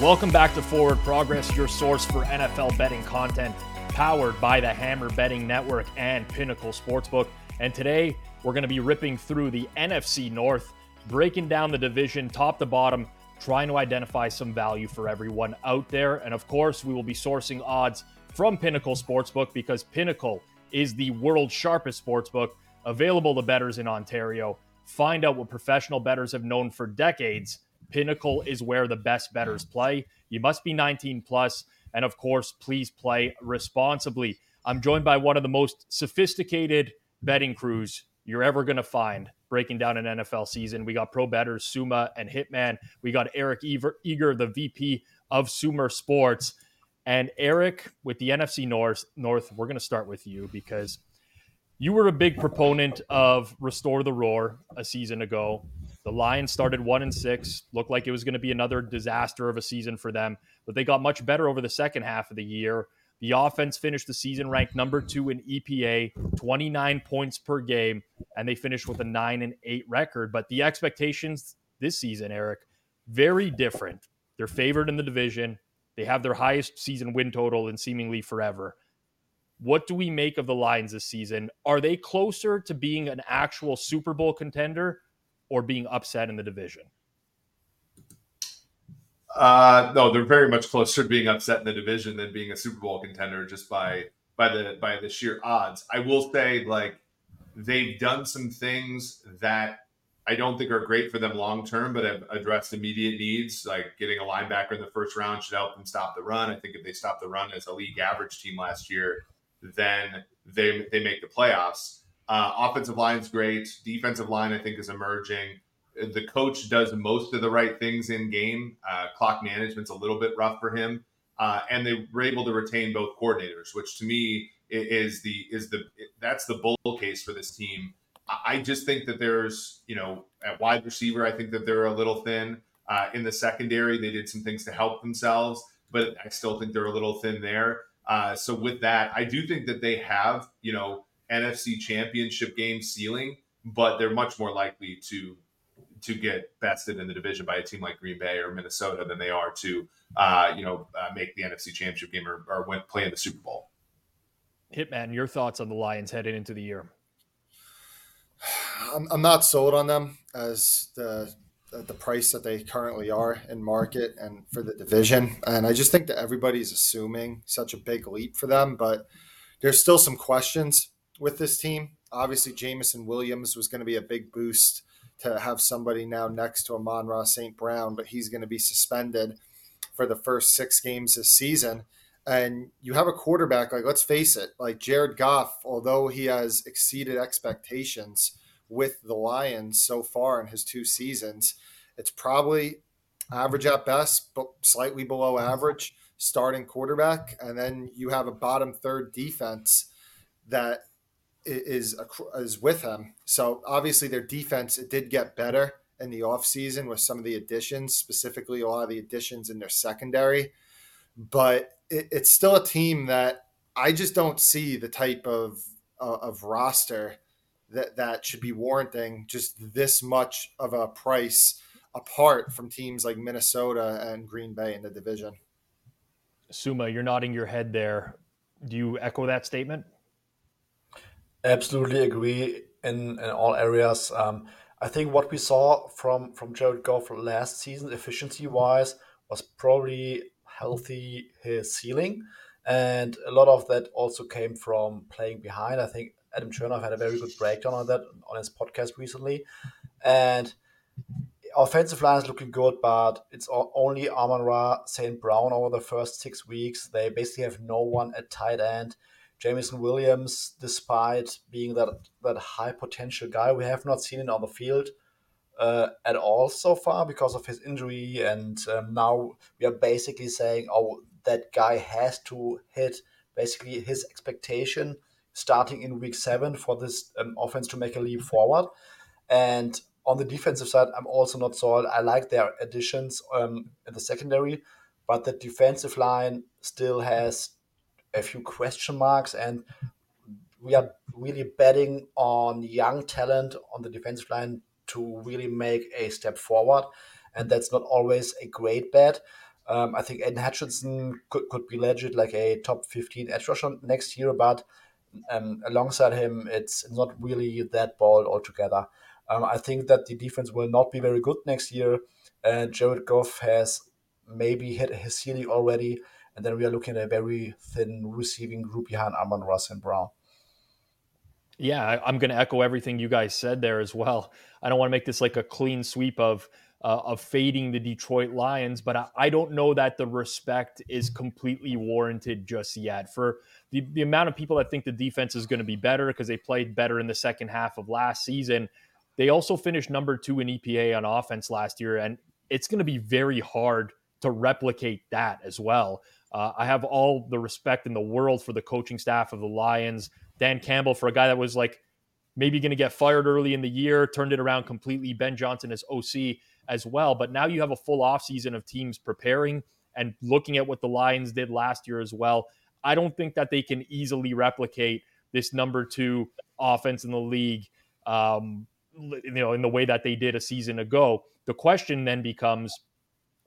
Welcome back to Forward Progress, your source for NFL betting content, powered by the Hammer Betting Network and Pinnacle Sportsbook. And today, we're going to be ripping through the NFC North, breaking down the division top to bottom, trying to identify some value for everyone out there. And of course, we will be sourcing odds from Pinnacle Sportsbook because Pinnacle is the world's sharpest sportsbook available to bettors in Ontario. Find out what professional bettors have known for decades Pinnacle is where the best betters play. You must be 19 plus, and of course, please play responsibly. I'm joined by one of the most sophisticated betting crews you're ever going to find breaking down an NFL season. We got pro bettors Sommer and Hitman. We got Eric Eager, the VP of Sumer Sports. And Eric, with the NFC North, North, we're going to start with you because you were a big proponent of Restore the Roar a season ago. The Lions started one and six, looked like it was going to be another disaster of a season for them, but they got much better over the second half of the year. The offense finished the season ranked number two in EPA, 29 points per game, and they finished with a nine and eight record. But the expectations this season, Eric, very different. They're favored in the division. They have their highest season win total in seemingly forever. What do we make of the Lions this season? Are they closer to being an actual Super Bowl contender or being upset in the division? Uh, no, they're very much closer to being upset in the division than being a Super Bowl contender just by by the by the sheer odds. I will say, like they've done some things that I don't think are great for them long term, but have addressed immediate needs. Like getting a linebacker in the first round should help them stop the run. I think if they stop the run as a league average team last year, then they they make the playoffs. Uh, offensive line's great. Defensive line, I think, is emerging. The coach does most of the right things in game. Uh, clock management's a little bit rough for him, uh, and they were able to retain both coordinators, which to me is the is the that's the bull case for this team. I just think that there's you know at wide receiver, I think that they're a little thin. Uh, in the secondary, they did some things to help themselves, but I still think they're a little thin there. Uh, so with that, I do think that they have you know NFC Championship game ceiling, but they're much more likely to to get bested in the division by a team like Green Bay or Minnesota than they are to uh, you know uh, make the NFC Championship game or, or win, play in the Super Bowl. Hitman, your thoughts on the Lions heading into the year? I'm, I'm not sold on them as the the price that they currently are in market and for the division. And I just think that everybody's assuming such a big leap for them, but there's still some questions with this team. Obviously, Jameson Williams was going to be a big boost to have somebody now next to Amon-Ra St. Brown, but he's going to be suspended for the first six games this season. And you have a quarterback, like, let's face it, like Jared Goff, although he has exceeded expectations with the Lions so far in his two seasons, it's probably average at best, but slightly below average starting quarterback. And then you have a bottom third defense that is is with him. So obviously their defense it did get better in the offseason with some of the additions, specifically a lot of the additions in their secondary. But it, it's still a team that I just don't see the type of uh, of roster that that should be warranting just this much of a price apart from teams like Minnesota and Green Bay in the division. Sommer, you're nodding your head there. Do you echo that statement? Absolutely agree in, in all areas. Um, I think what we saw from from Jared Goff last season, efficiency wise, was probably healthy his ceiling, and a lot of that also came from playing behind. I think Adam Chernoff had a very good breakdown on that on his podcast recently, and offensive line is looking good, but it's only Amon Ra St. Brown over the first six weeks. They basically have no one at tight end. Jameson Williams, despite being that that high potential guy, we have not seen it on the field uh, at all so far because of his injury, and um, now we are basically saying, oh, that guy has to hit basically his expectation starting in week seven for this um, offense to make a leap forward. And on the defensive side, I'm also not sold. I like their additions um, in the secondary, but the defensive line still has a few question marks, and we are really betting on young talent on the defensive line to really make a step forward, and that's not always a great bet. Um, I think Aidan Hutchinson could, could be legit like a top 15 edge rusher next year, but um, alongside him, it's not really that ball altogether. Um, I think that the defense will not be very good next year. And Jared Goff has maybe hit his ceiling already. And then we are looking at a very thin receiving group behind Amon-Ra St. Brown. Yeah, I'm going to echo everything you guys said there as well. I don't want to make this like a clean sweep of uh, of fading the Detroit Lions, but I, I, don't know that the respect is completely warranted just yet. For the, the amount of people that think the defense is going to be better because they played better in the second half of last season, they also finished number two in EPA on offense last year, and it's going to be very hard to replicate that as well. Uh, I have all the respect in the world for the coaching staff of the Lions. Dan Campbell, for a guy that was like maybe going to get fired early in the year, turned it around completely. Ben Johnson as OC as well. But now you have a full offseason of teams preparing and looking at what the Lions did last year as well. I don't think that they can easily replicate this number two offense in the league. Um, you know, in the way that they did a season ago. The question then becomes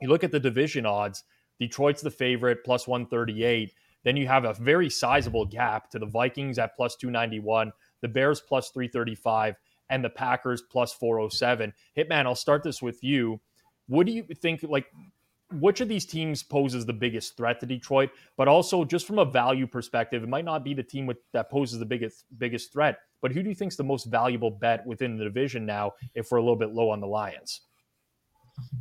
you look at the division odds, Detroit's the favorite, plus 138. Then you have a very sizable gap to the Vikings at plus 291, the Bears plus 335, and the Packers plus 407. Hitman, I'll start this with you. What do you think? Like, which of these teams poses the biggest threat to Detroit? But also, just from a value perspective, it might not be the team with, that poses the biggest biggest threat. But who do you think is the most valuable bet within the division now? If we're a little bit low on the Lions.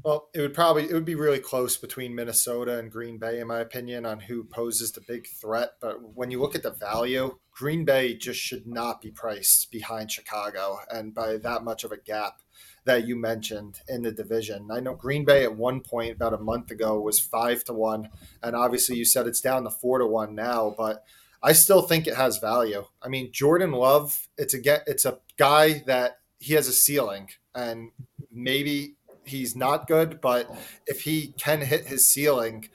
Well, it would probably it would be really close between Minnesota and Green Bay, in my opinion, on who poses the big threat. But when you look at the value, Green Bay just should not be priced behind Chicago, and by that much of a gap that you mentioned in the division. I know Green Bay at one point about a month ago was five to one, and obviously you said it's down to four to one now, but I still think it has value. I mean, Jordan Love, it's a get, it's a guy that he has a ceiling, and maybe he's not good, but if he can hit his ceiling,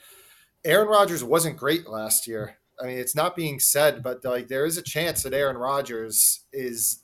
Aaron Rodgers wasn't great last year. I mean, it's not being said, but like there is a chance that Aaron Rodgers is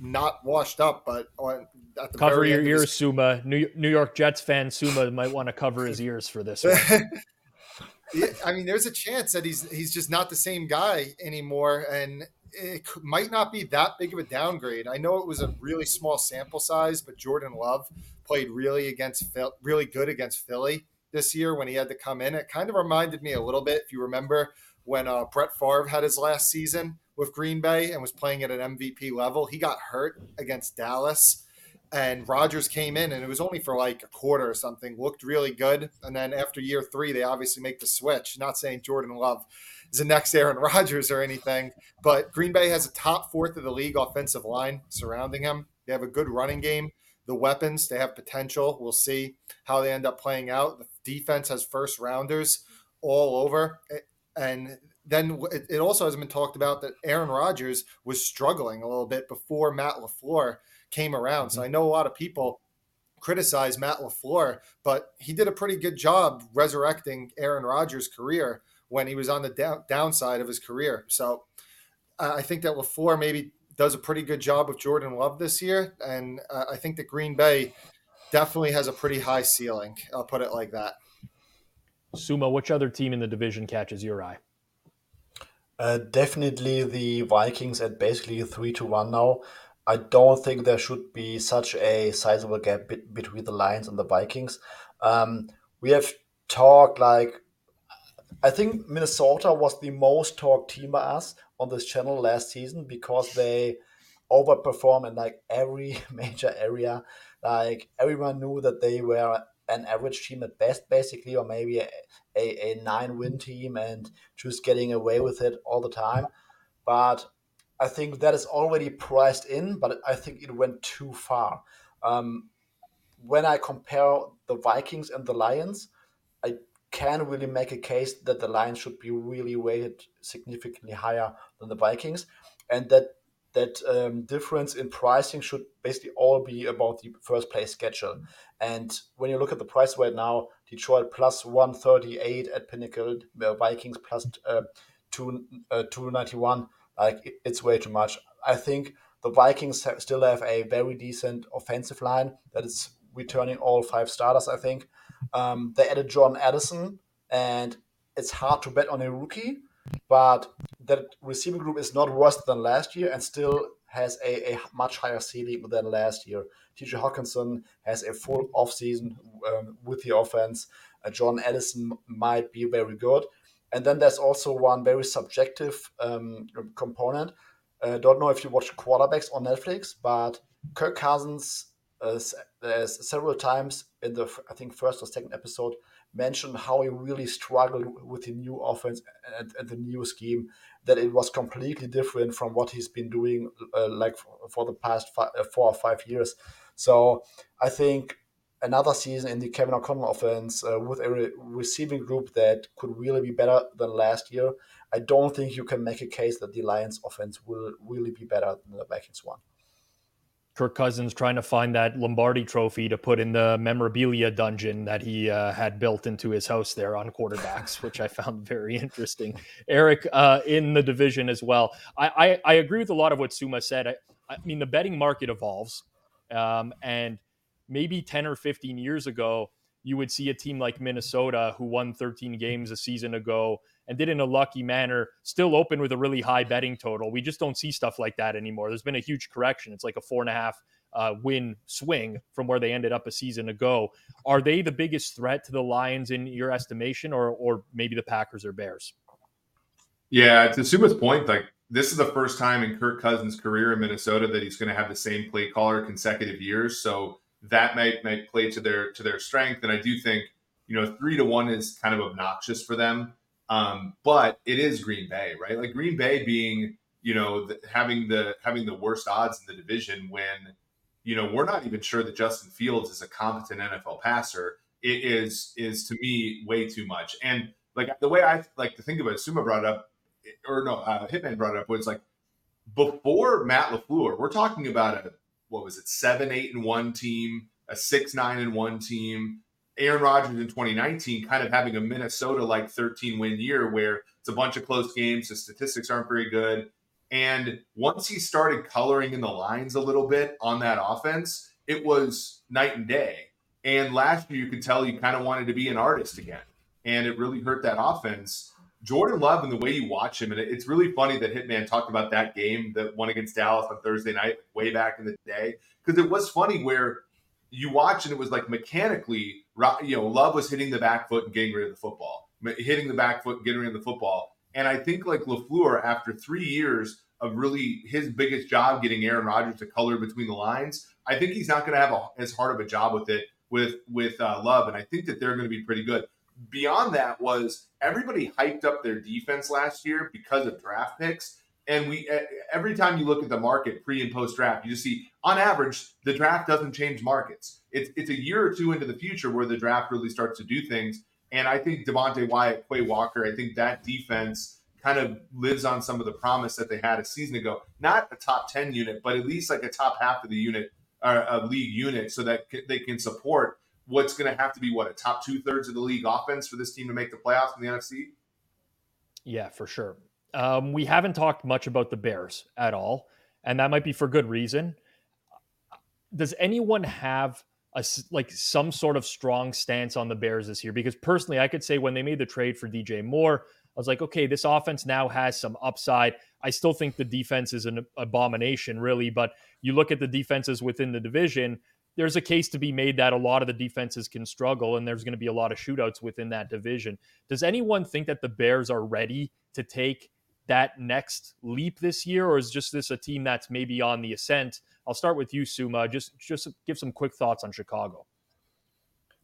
not washed up, but on at the cover your ears, his... Sommer. New, New York Jets fan Sommer might want to cover his ears for this. yeah, I mean, there's a chance that he's he's just not the same guy anymore, and it might not be that big of a downgrade. I know it was a really small sample size, but Jordan Love played really against really good against Philly this year when he had to come in. It kind of reminded me a little bit, if you remember, when uh, Brett Favre had his last season with Green Bay and was playing at an MVP level. He got hurt against Dallas, and Rodgers came in, and it was only for like a quarter or something. Looked really good, and then after year three, they obviously make the switch. Not saying Jordan Love the next Aaron Rodgers or anything, but Green Bay has a top fourth of the league offensive line surrounding him. They have a good running game. The weapons, they have potential. We'll see how they end up playing out. The defense has first rounders all over. And then it also has been talked about that Aaron Rodgers was struggling a little bit before Matt LaFleur came around. Mm-hmm. So I know a lot of people criticize Matt LaFleur, but he did a pretty good job resurrecting Aaron Rodgers' career when he was on the down, downside of his career. So I think that LaFleur maybe does a pretty good job with Jordan Love this year. And uh, I think that Green Bay definitely has a pretty high ceiling. I'll put it like that. Sommer, which other team in the division catches your eye? Uh, definitely the Vikings at basically three to one now. I don't think there should be such a sizable gap be- between the Lions and the Vikings. Um, we have talked like I think Minnesota was the most talked team by us on this channel last season because they overperform in like every major area. Like everyone knew that they were an average team at best, basically, or maybe a, a, a nine win team and just getting away with it all the time. But I think that is already priced in, but I think it went too far. Um, when I compare the Vikings and the Lions, I can really make a case that the Lions should be really weighted significantly higher than the Vikings, and that that um, difference in pricing should basically all be about the first place schedule. And when you look at the price right now, Detroit plus 138 at Pinnacle, uh, Vikings plus, uh, two, uh, 291, like it's way too much. I think the Vikings still have a very decent offensive line that is returning all five starters, I think. Um, they added Jordan Addison, and it's hard to bet on a rookie, but that receiving group is not worse than last year and still has a, a much higher ceiling than last year. TJ Hockenson has a full offseason um, with the offense. Uh, John Addison might be very good. And then there's also one very subjective um, component. Uh, don't know if you watch quarterbacks on Netflix, but Kirk Cousins uh, several times in the I think first or second episode mentioned how he really struggled with the new offense and, and the new scheme. That it was completely different from what he's been doing uh, like for, for, the past five, uh, four or five years. So I think another season in the Kevin O'Connell offense uh, with a re- receiving group that could really be better than last year. I don't think you can make a case that the Lions offense will really be better than the Vikings one. Kirk Cousins trying to find that Lombardi trophy to put in the memorabilia dungeon that he uh, had built into his house there on quarterbacks, which I found very interesting. Eric, uh, in the division as well. I, I, I, agree with a lot of what Sommer said. I, I mean, the betting market evolves. Um, and maybe 10 or 15 years ago, you would see a team like Minnesota who won 13 games a season ago and did in a lucky manner, still open with a really high betting total. We just don't see stuff like that anymore. There's been a huge correction. It's like a four and a half uh, win swing from where they ended up a season ago. Are they the biggest threat to the Lions in your estimation, or or maybe the Packers or Bears? Yeah, to Sommer's point, like this is the first time in Kirk Cousins' career in Minnesota that he's going to have the same play caller consecutive years. So that might might play to their to their strength. And I do think you know three to one is kind of obnoxious for them. Um, but it is Green Bay, right? Like Green Bay being, you know, the, having the having the worst odds in the division when, you know, we're not even sure that Justin Fields is a competent NFL passer. It is is to me way too much. And like the way I like to think about it, Sommer brought up, or no, uh, Hitman brought up was like before Matt LaFleur, we're talking about a what was it, seven, eight, and one team, a six, nine, and one team, Aaron Rodgers in 2019 kind of having a Minnesota like 13 win year where it's a bunch of close games, the statistics aren't very good. And once he started coloring in the lines a little bit on that offense, it was night and day. And last year, you could tell he kind of wanted to be an artist again. And it really hurt that offense. Jordan Love and the way you watch him, and it's really funny that Hitman talked about that game, that one against Dallas on Thursday night, way back in the day, because it was funny where you watch and it was like mechanically, you know, Love was hitting the back foot and getting rid of the football, hitting the back foot getting rid of the football. And I think like LaFleur, after three years of really his biggest job getting Aaron Rodgers to color between the lines, I think he's not going to have a, as hard of a job with it with with uh, Love. And I think that they're going to be pretty good. Beyond that was everybody hyped up their defense last year because of draft picks. And we every time you look at the market pre and post draft, you just see on average the draft doesn't change markets. It's it's a year or two into the future where the draft really starts to do things. And I think Devonte Wyatt, Quay Walker, I think that defense kind of lives on some of the promise that they had a season ago. Not a top ten unit, but at least like a top half of the unit, uh, a league unit, so that they can support what's going to have to be what a top two thirds of the league offense for this team to make the playoffs in the NFC. Yeah, for sure. Um, we haven't talked much about the Bears at all, and that might be for good reason. Does anyone have a like some sort of strong stance on the Bears this year? Because personally, I could say when they made the trade for DJ Moore, I was like, okay, this offense now has some upside. I still think the defense is an abomination, really, but you look at the defenses within the division, there's a case to be made that a lot of the defenses can struggle and there's going to be a lot of shootouts within that division. Does anyone think that the Bears are ready to take that next leap this year, or is just this a team that's maybe on the ascent? I'll start with you, Sommer. Just just give some quick thoughts on Chicago.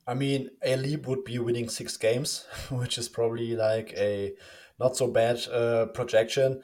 I mean, a leap would be winning six games, which is probably like a not so bad uh, projection.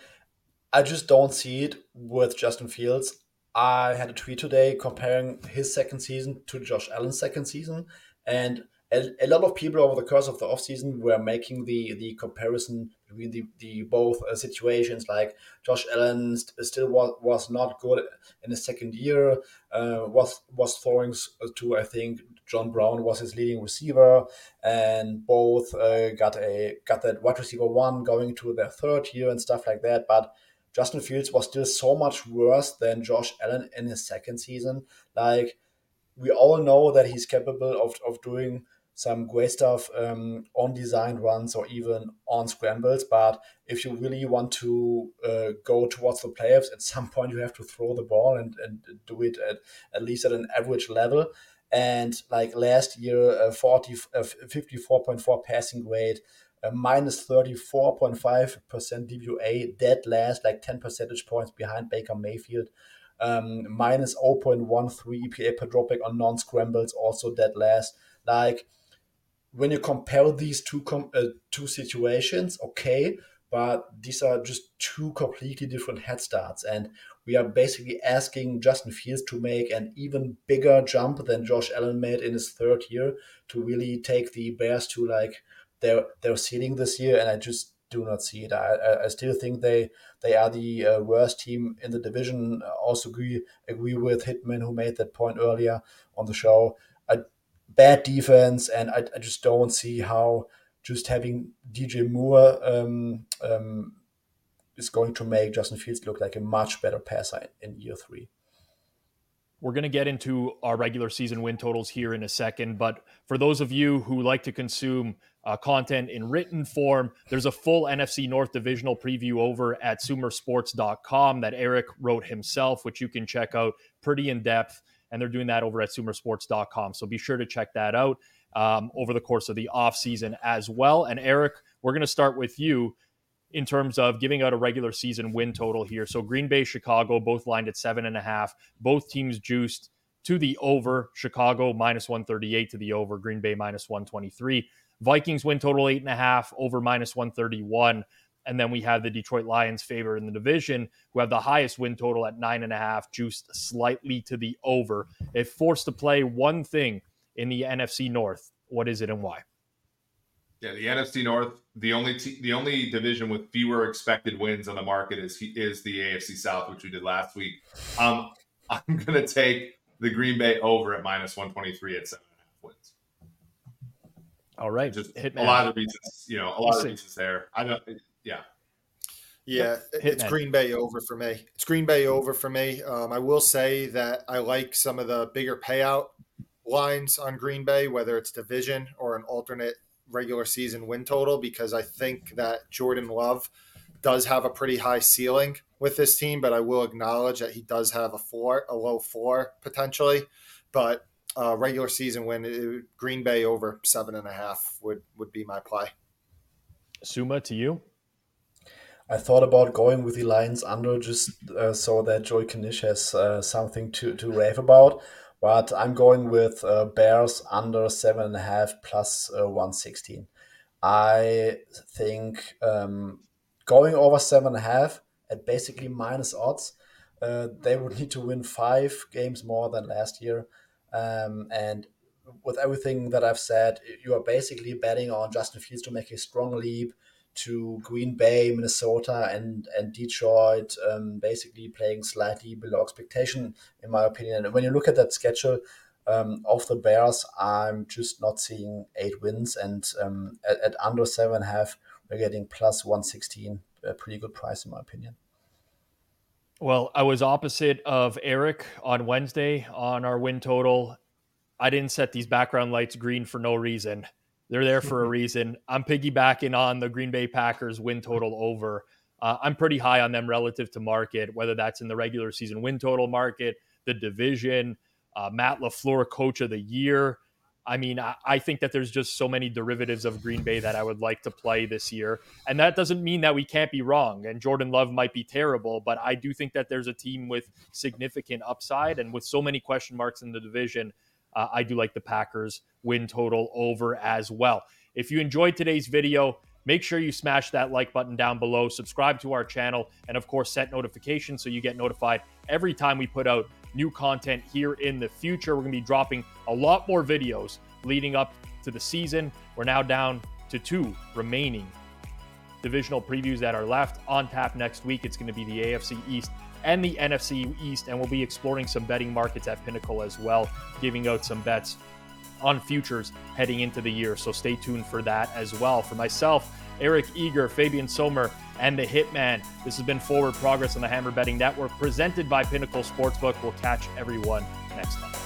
I just don't see it with Justin Fields. I had a tweet today comparing his second season to Josh Allen's second season, and a, lot of people over the course of the offseason were making the the comparison between the, the both uh, situations like Josh Allen st- still was, was not good in his second year uh, was was throwing to I think John Brown was his leading receiver and both uh, got a got that wide receiver one going to their third year and stuff like that but Justin Fields was still so much worse than Josh Allen in his second season. Like we all know that he's capable of, of doing some great stuff um, on design runs or even on scrambles. But if you really want to uh, go towards the playoffs, at some point you have to throw the ball and, and do it at, at least at an average level. And like last year, uh, 40, uh, 54.4 passing grade, uh, minus 34.5% DVOA, dead last, like 10 percentage points behind Baker Mayfield. Um, minus 0.13 EPA per dropback on non scrambles, also dead last. Like when you compare these two com- uh, two situations, okay, but these are just two completely different head starts, and we are basically asking Justin Fields to make an even bigger jump than Josh Allen made in his third year to really take the Bears to like their their ceiling this year, and I just do not see it. I, I still think they they are the uh, worst team in the division. I also agree agree with Hitman who made that point earlier on the show. Bad defense, and I, I just don't see how just having DJ Moore um, um, is going to make Justin Fields look like a much better passer in, in year three. We're going to get into our regular season win totals here in a second, but for those of you who like to consume uh, content in written form, there's a full NFC North divisional preview over at sumersports.com that Eric wrote himself, which you can check out pretty in depth and they're doing that over at sumersports.com. So be sure to check that out um, over the course of the off season as well. And Eric, we're going to start with you in terms of giving out a regular season win total here. So Green Bay, Chicago, both lined at seven and a half. Both teams juiced to the over. Chicago minus 138 to the over. Green Bay minus 123. Vikings win total eight and a half, over minus 131. And then we have the Detroit Lions favor in the division, who have the highest win total at nine and a half, juiced slightly to the over. If forced to play one thing in the NFC North, what is it and why? Yeah, the NFC North, the only the only division with fewer expected wins on the market is is the AFC South, which we did last week. Um, I'm going to take the Green Bay over at minus 123 at seven and a half wins. All right, just Hitman. a lot of reasons, you know, a lot of reasons there. I don't yeah. Yeah, it's Green Bay over for me. It's Green Bay over for me. Um, I will say that I like some of the bigger payout lines on Green Bay, whether it's division or an alternate regular season win total, because I think that Jordan Love does have a pretty high ceiling with this team, but I will acknowledge that he does have a four, a low four potentially. But uh, regular season win, it, Green Bay over seven and a half would would be my play. Sommer, to you. I thought about going with the Lions under just uh, so that Joey Knish has uh, something to, to rave about. But I'm going with uh, Bears under seven and a half plus, uh, 116. I think um, going over seven and a half at basically minus odds, uh, they would need to win five games more than last year. Um, and with everything that I've said, you are basically betting on Justin Fields to make a strong leap to Green Bay, Minnesota, and and Detroit, um, basically playing slightly below expectation, in my opinion. And when you look at that schedule um, of the Bears, I'm just not seeing eight wins, and um, at, at under seven half, we're getting plus one sixteen, a pretty good price, in my opinion. Well, I was opposite of Eric on Wednesday on our win total. I didn't set these background lights green for no reason. They're there for a reason. I'm piggybacking on the Green Bay Packers win total over. Uh, I'm pretty high on them relative to market, whether that's in the regular season win total market, the division, uh, Matt LaFleur coach of the year. I mean, I, I, think that there's just so many derivatives of Green Bay that I would like to play this year. And that doesn't mean that we can't be wrong. And Jordan Love might be terrible, but I do think that there's a team with significant upside and with so many question marks in the division uh, I do like the Packers win total over as well. If you enjoyed today's video, make sure you smash that like button down below, subscribe to our channel, and of course, set notifications so you get notified every time we put out new content here in the future. We're going to be dropping a lot more videos leading up to the season. We're now down to two remaining divisional previews that are left on tap next week. It's going to be the AFC East and the NFC East. And we'll be exploring some betting markets at Pinnacle as well, giving out some bets on futures heading into the year. So stay tuned for that as well. For myself, Eric Eager, Fabian Sommer, and the Hitman, this has been Forward Progress on the Hammer Betting Network, presented by Pinnacle Sportsbook. We'll catch everyone next time.